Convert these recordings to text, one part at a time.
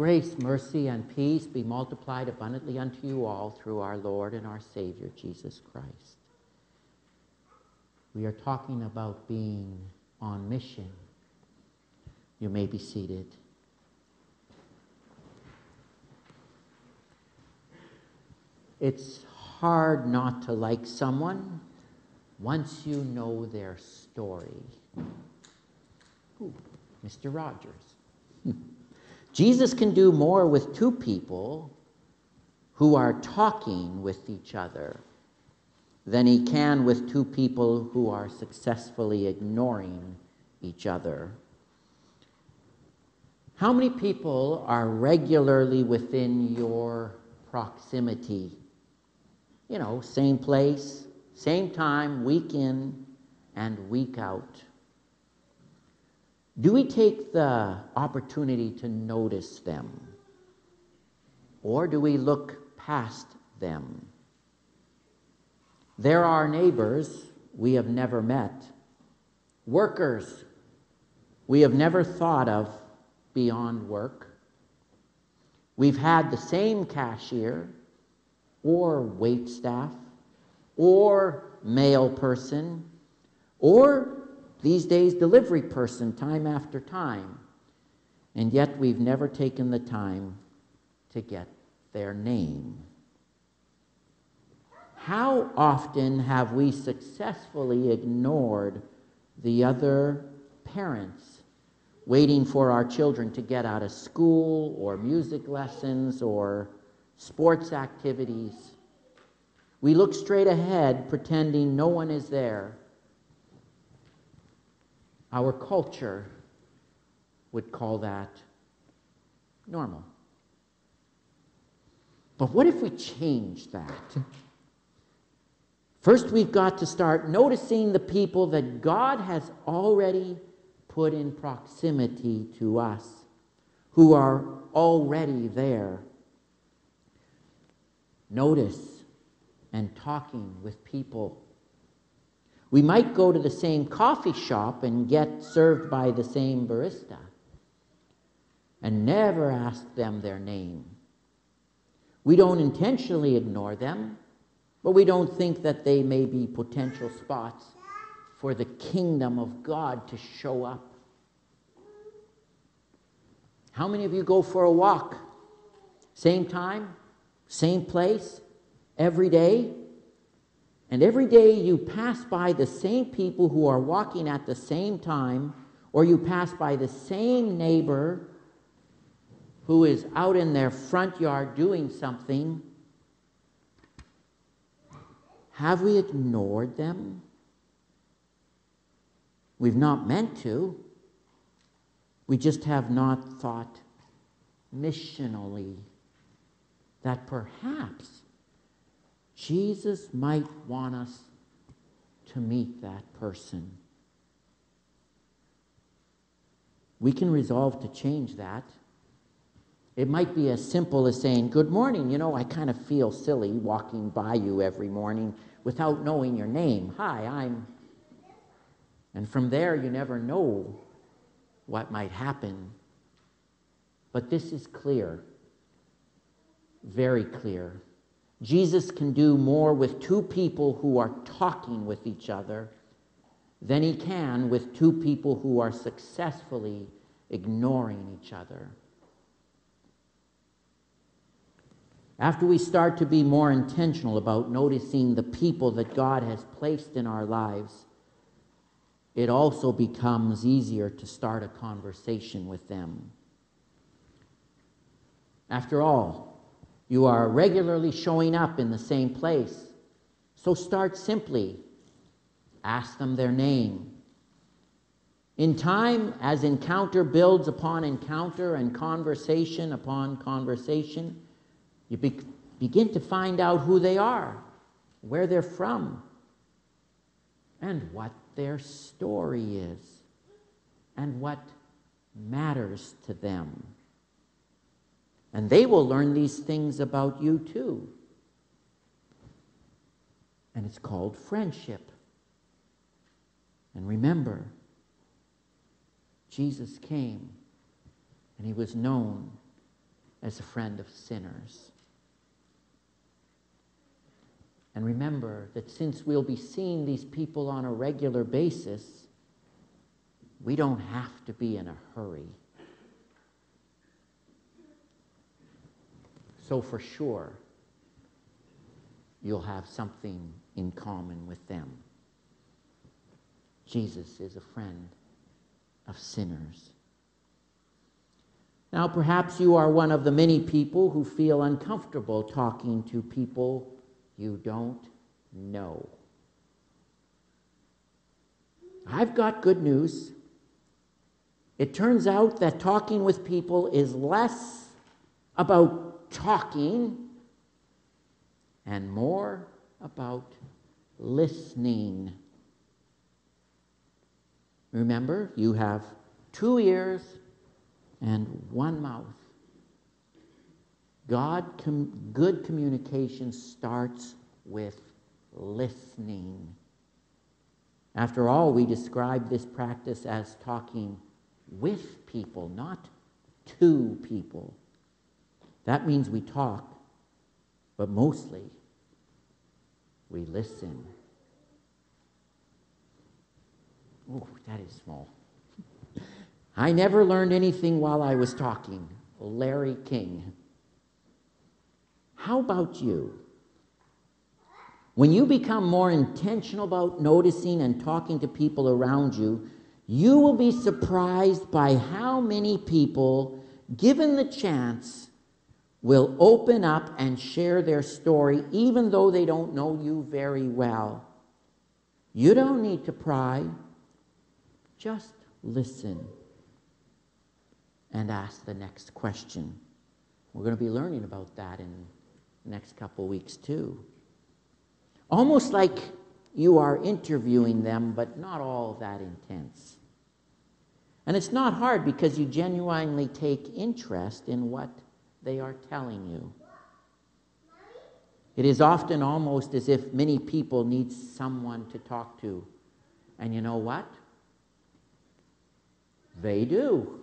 Grace, mercy, and peace be multiplied abundantly unto you all through our Lord and our Savior, Jesus Christ. We are talking about being on mission. You may be seated. It's hard not to like someone once you know their story. Ooh, Mr. Rogers. Jesus can do more with two people who are talking with each other than he can with two people who are successfully ignoring each other. How many people are regularly within your proximity? You know, same place, same time, week in and week out. Do we take the opportunity to notice them? Or do we look past them? There are neighbors we have never met, workers we have never thought of beyond work. We've had the same cashier or wait staff or mail person or these days delivery person time after time. And yet we've never taken the time to get their name. How often have we successfully ignored the other parents waiting for our children to get out of school or music lessons or sports activities? We look straight ahead pretending no one is there our culture would call that normal. But what if we change that? First, we've got to start noticing the people that God has already put in proximity to us, who are already there. Notice and talking with people we might go to the same coffee shop and get served by the same barista and never ask them their name. We don't intentionally ignore them, but we don't think that they may be potential spots for the kingdom of God to show up. How many of you go for a walk? Same time, same place, every day? And every day you pass by the same people who are walking at the same time, or you pass by the same neighbor who is out in their front yard doing something. Have we ignored them? We've not meant to. We just have not thought missionally that perhaps Jesus might want us to meet that person. We can resolve to change that. It might be as simple as saying, Good morning. You know, I kind of feel silly walking by you every morning without knowing your name. Hi, I'm. And from there, you never know what might happen. But this is clear, very clear. Jesus can do more with two people who are talking with each other than he can with two people who are successfully ignoring each other. After we start to be more intentional about noticing the people that God has placed in our lives, it also becomes easier to start a conversation with them. After all, you are regularly showing up in the same place. So start simply. Ask them their name. In time, as encounter builds upon encounter and conversation upon conversation, you be- begin to find out who they are, where they're from, and what their story is, and what matters to them. And they will learn these things about you too. And it's called friendship. And remember, Jesus came and he was known as a friend of sinners. And remember that since we'll be seeing these people on a regular basis, we don't have to be in a hurry. So, for sure, you'll have something in common with them. Jesus is a friend of sinners. Now, perhaps you are one of the many people who feel uncomfortable talking to people you don't know. I've got good news. It turns out that talking with people is less about talking and more about listening. Remember, you have two ears and one mouth. God, com- good communication starts with listening. After all, we describe this practice as talking with people, not to people. That means we talk, but mostly we listen. Oh, that is small. I never learned anything while I was talking. Larry King. How about you? When you become more intentional about noticing and talking to people around you, you will be surprised by how many people, given the chance, will open up and share their story, even though they don't know you very well. You don't need to pry, just listen and ask the next question. We're going to be learning about that in the next couple weeks, too. Almost like you are interviewing them, but not all that intense. And it's not hard because you genuinely take interest in what they are telling you. It is often almost as if many people need someone to talk to. And you know what? They do.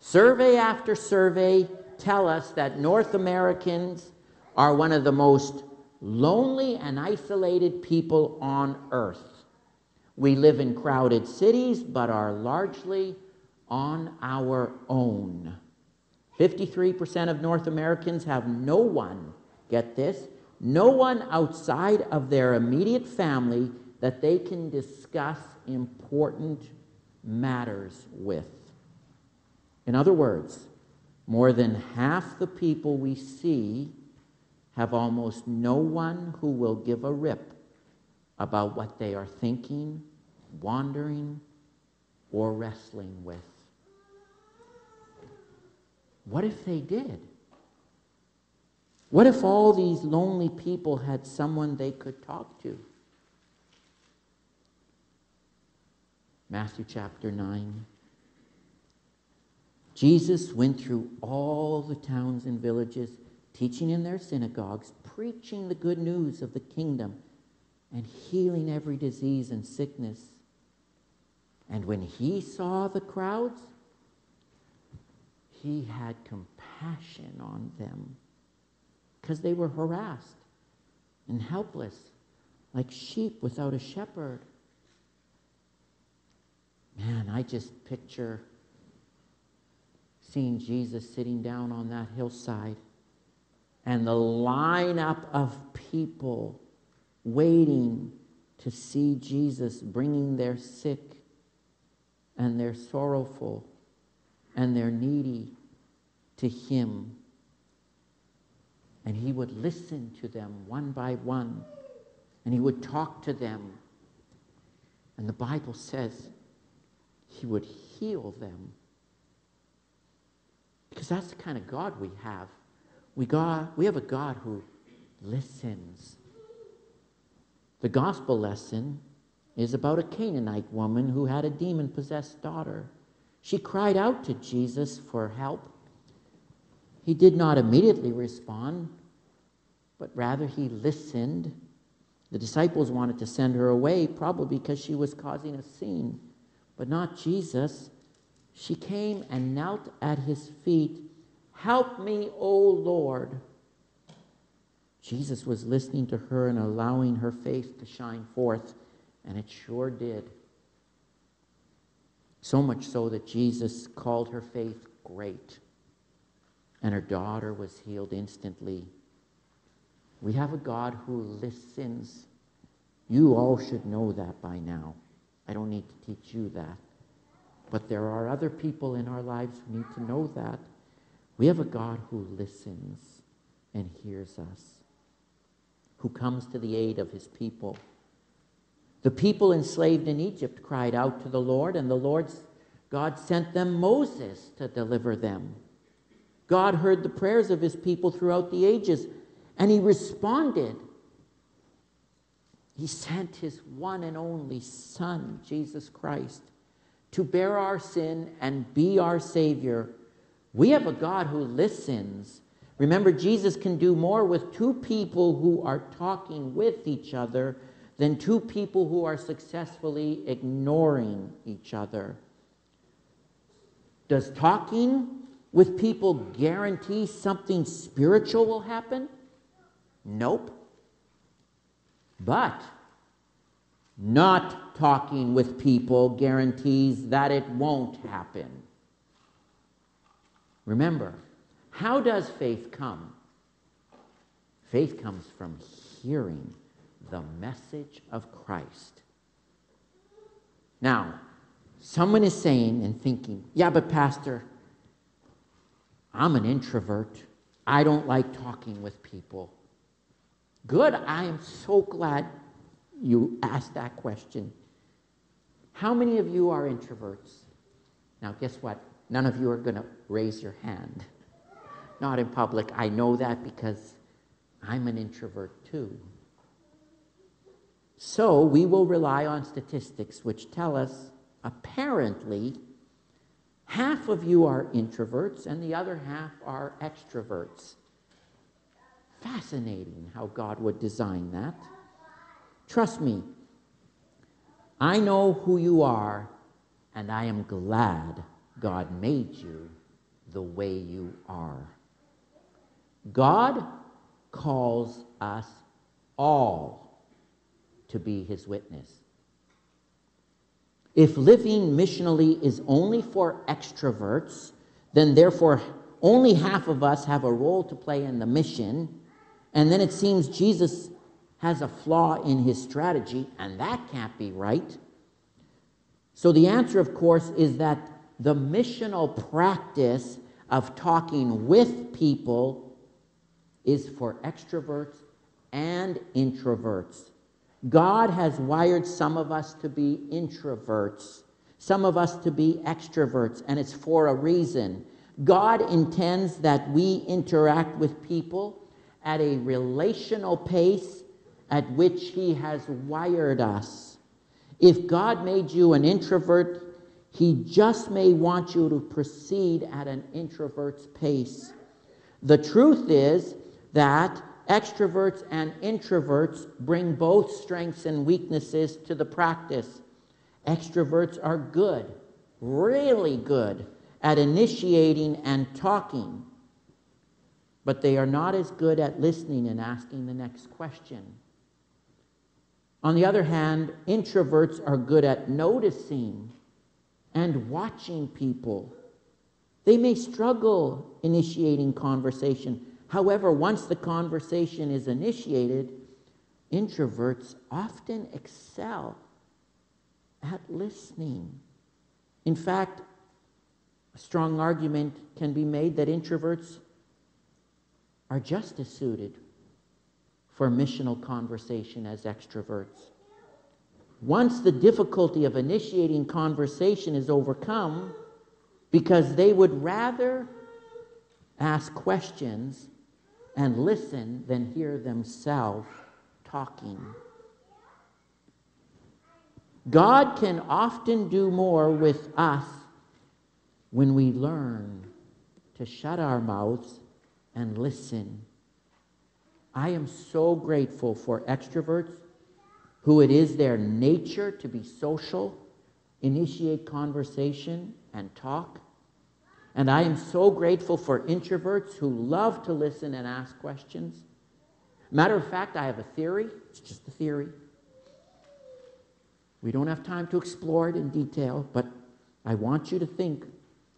Survey after survey tell us that North Americans are one of the most lonely and isolated people on earth. We live in crowded cities, but are largely on our own. 53% of North Americans have no one, get this, no one outside of their immediate family that they can discuss important matters with. In other words, more than half the people we see have almost no one who will give a rip about what they are thinking, wandering, or wrestling with. What if they did? What if all these lonely people had someone they could talk to? Matthew chapter 9. Jesus went through all the towns and villages, teaching in their synagogues, preaching the good news of the kingdom, and healing every disease and sickness. And when he saw the crowds, he had compassion on them because they were harassed and helpless, like sheep without a shepherd. Man, I just picture seeing Jesus sitting down on that hillside and the lineup of people waiting to see Jesus bringing their sick and their sorrowful and their needy to him. And he would listen to them one by one, and he would talk to them. And the Bible says he would heal them. Because that's the kind of God we have. We, God, we have a God who listens. The gospel lesson is about a Canaanite woman who had a demon possessed daughter. She cried out to Jesus for help. He did not immediately respond, but rather he listened. The disciples wanted to send her away, probably because she was causing a scene, but not Jesus. She came and knelt at his feet, Help me, O Lord. Jesus was listening to her and allowing her faith to shine forth, and it sure did. So much so that Jesus called her faith great, and her daughter was healed instantly. We have a God who listens. You all should know that by now. I don't need to teach you that. But there are other people in our lives who need to know that. We have a God who listens and hears us, who comes to the aid of his people. The people enslaved in Egypt cried out to the Lord, and the Lord God sent them Moses to deliver them. God heard the prayers of his people throughout the ages, and he responded. He sent his one and only Son, Jesus Christ, to bear our sin and be our Savior. We have a God who listens. Remember, Jesus can do more with two people who are talking with each other than two people who are successfully ignoring each other. Does talking with people guarantee something spiritual will happen? Nope. But not talking with people guarantees that it won't happen. Remember, how does faith come? Faith comes from hearing the message of Christ. Now, someone is saying and thinking, yeah, but Pastor, I'm an introvert. I don't like talking with people. Good. I am so glad you asked that question. How many of you are introverts? Now, guess what? None of you are going to raise your hand. Not in public. I know that because I'm an introvert too. So we will rely on statistics which tell us apparently half of you are introverts and the other half are extroverts. Fascinating how God would design that. Trust me, I know who you are, and I am glad God made you the way you are. God calls us all to be his witness. If living missionally is only for extroverts, then therefore only half of us have a role to play in the mission. And then it seems Jesus has a flaw in his strategy, and that can't be right. So the answer, of course, is that the missional practice of talking with people is for extroverts and introverts. God has wired some of us to be introverts, some of us to be extroverts, and it's for a reason. God intends that we interact with people at a relational pace at which He has wired us. If God made you an introvert, he just may want you to proceed at an introvert's pace. The truth is that extroverts and introverts bring both strengths and weaknesses to the practice. Extroverts are good, really good, at initiating and talking, but they are not as good at listening and asking the next question. On the other hand, introverts are good at noticing and watching people. They may struggle initiating conversation. However, once the conversation is initiated, introverts often excel at listening. In fact, a strong argument can be made that introverts are just as suited for missional conversation as extroverts. Once the difficulty of initiating conversation is overcome, because they would rather ask questions and listen than hear themselves talking. God can often do more with us when we learn to shut our mouths and listen. I am so grateful for extroverts who it is their nature to be social, initiate conversation, and talk. And I am so grateful for introverts who love to listen and ask questions. Matter of fact, I have a theory. It's just a theory. We don't have time to explore it in detail, but I want you to think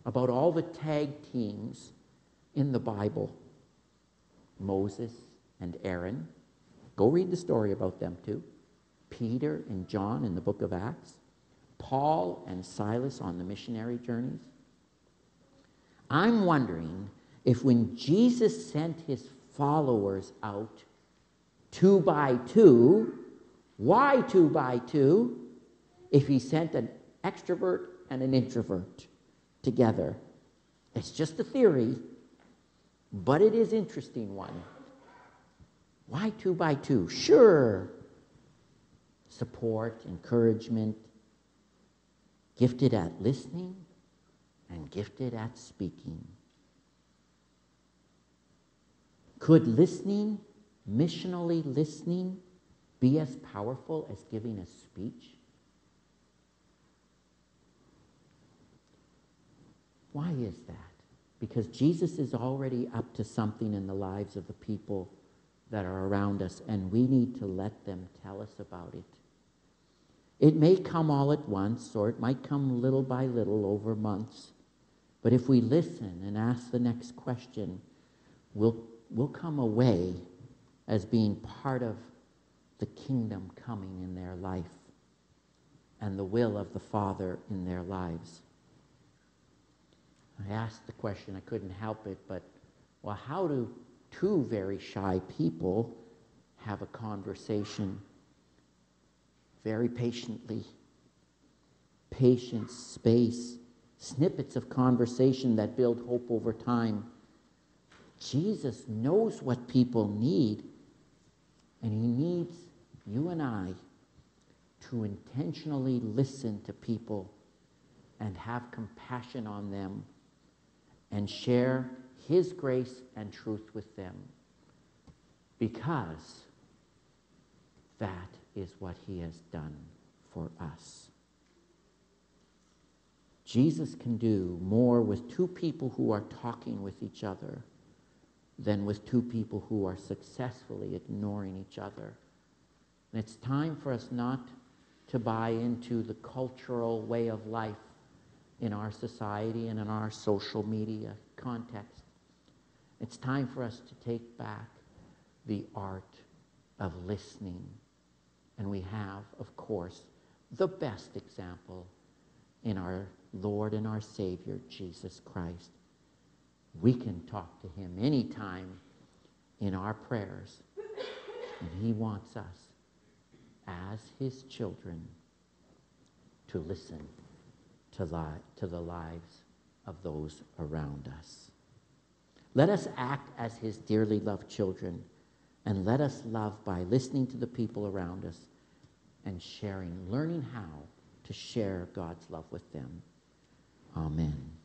about all the tag teams in the Bible Moses and Aaron. Go read the story about them too. Peter and John in the book of Acts. Paul and Silas on the missionary journeys. I'm wondering if when Jesus sent his followers out two by two, why two by two? If he sent an extrovert and an introvert together. It's just a theory, but it is interesting one. Why two by two? Sure. Support, encouragement, gifted at listening and gifted at speaking. Could listening, missionally listening, be as powerful as giving a speech? Why is that? Because Jesus is already up to something in the lives of the people that are around us, and we need to let them tell us about it. It may come all at once, or it might come little by little over months. But if we listen and ask the next question, we'll, we'll come away as being part of the kingdom coming in their life and the will of the Father in their lives. I asked the question, I couldn't help it, but well, how do two very shy people have a conversation very patiently? Patience, space, snippets of conversation that build hope over time. Jesus knows what people need, and he needs you and I to intentionally listen to people and have compassion on them and share His grace and truth with them because that is what He has done for us. Jesus can do more with two people who are talking with each other than with two people who are successfully ignoring each other. And it's time for us not to buy into the cultural way of life in our society and in our social media context. It's time for us to take back the art of listening. And we have, of course, the best example in our Lord and our Savior, Jesus Christ. We can talk to him anytime in our prayers. And he wants us, as his children, to listen to, li- to the lives of those around us. Let us act as his dearly loved children, and let us love by listening to the people around us and sharing, learning how to share God's love with them. Amen.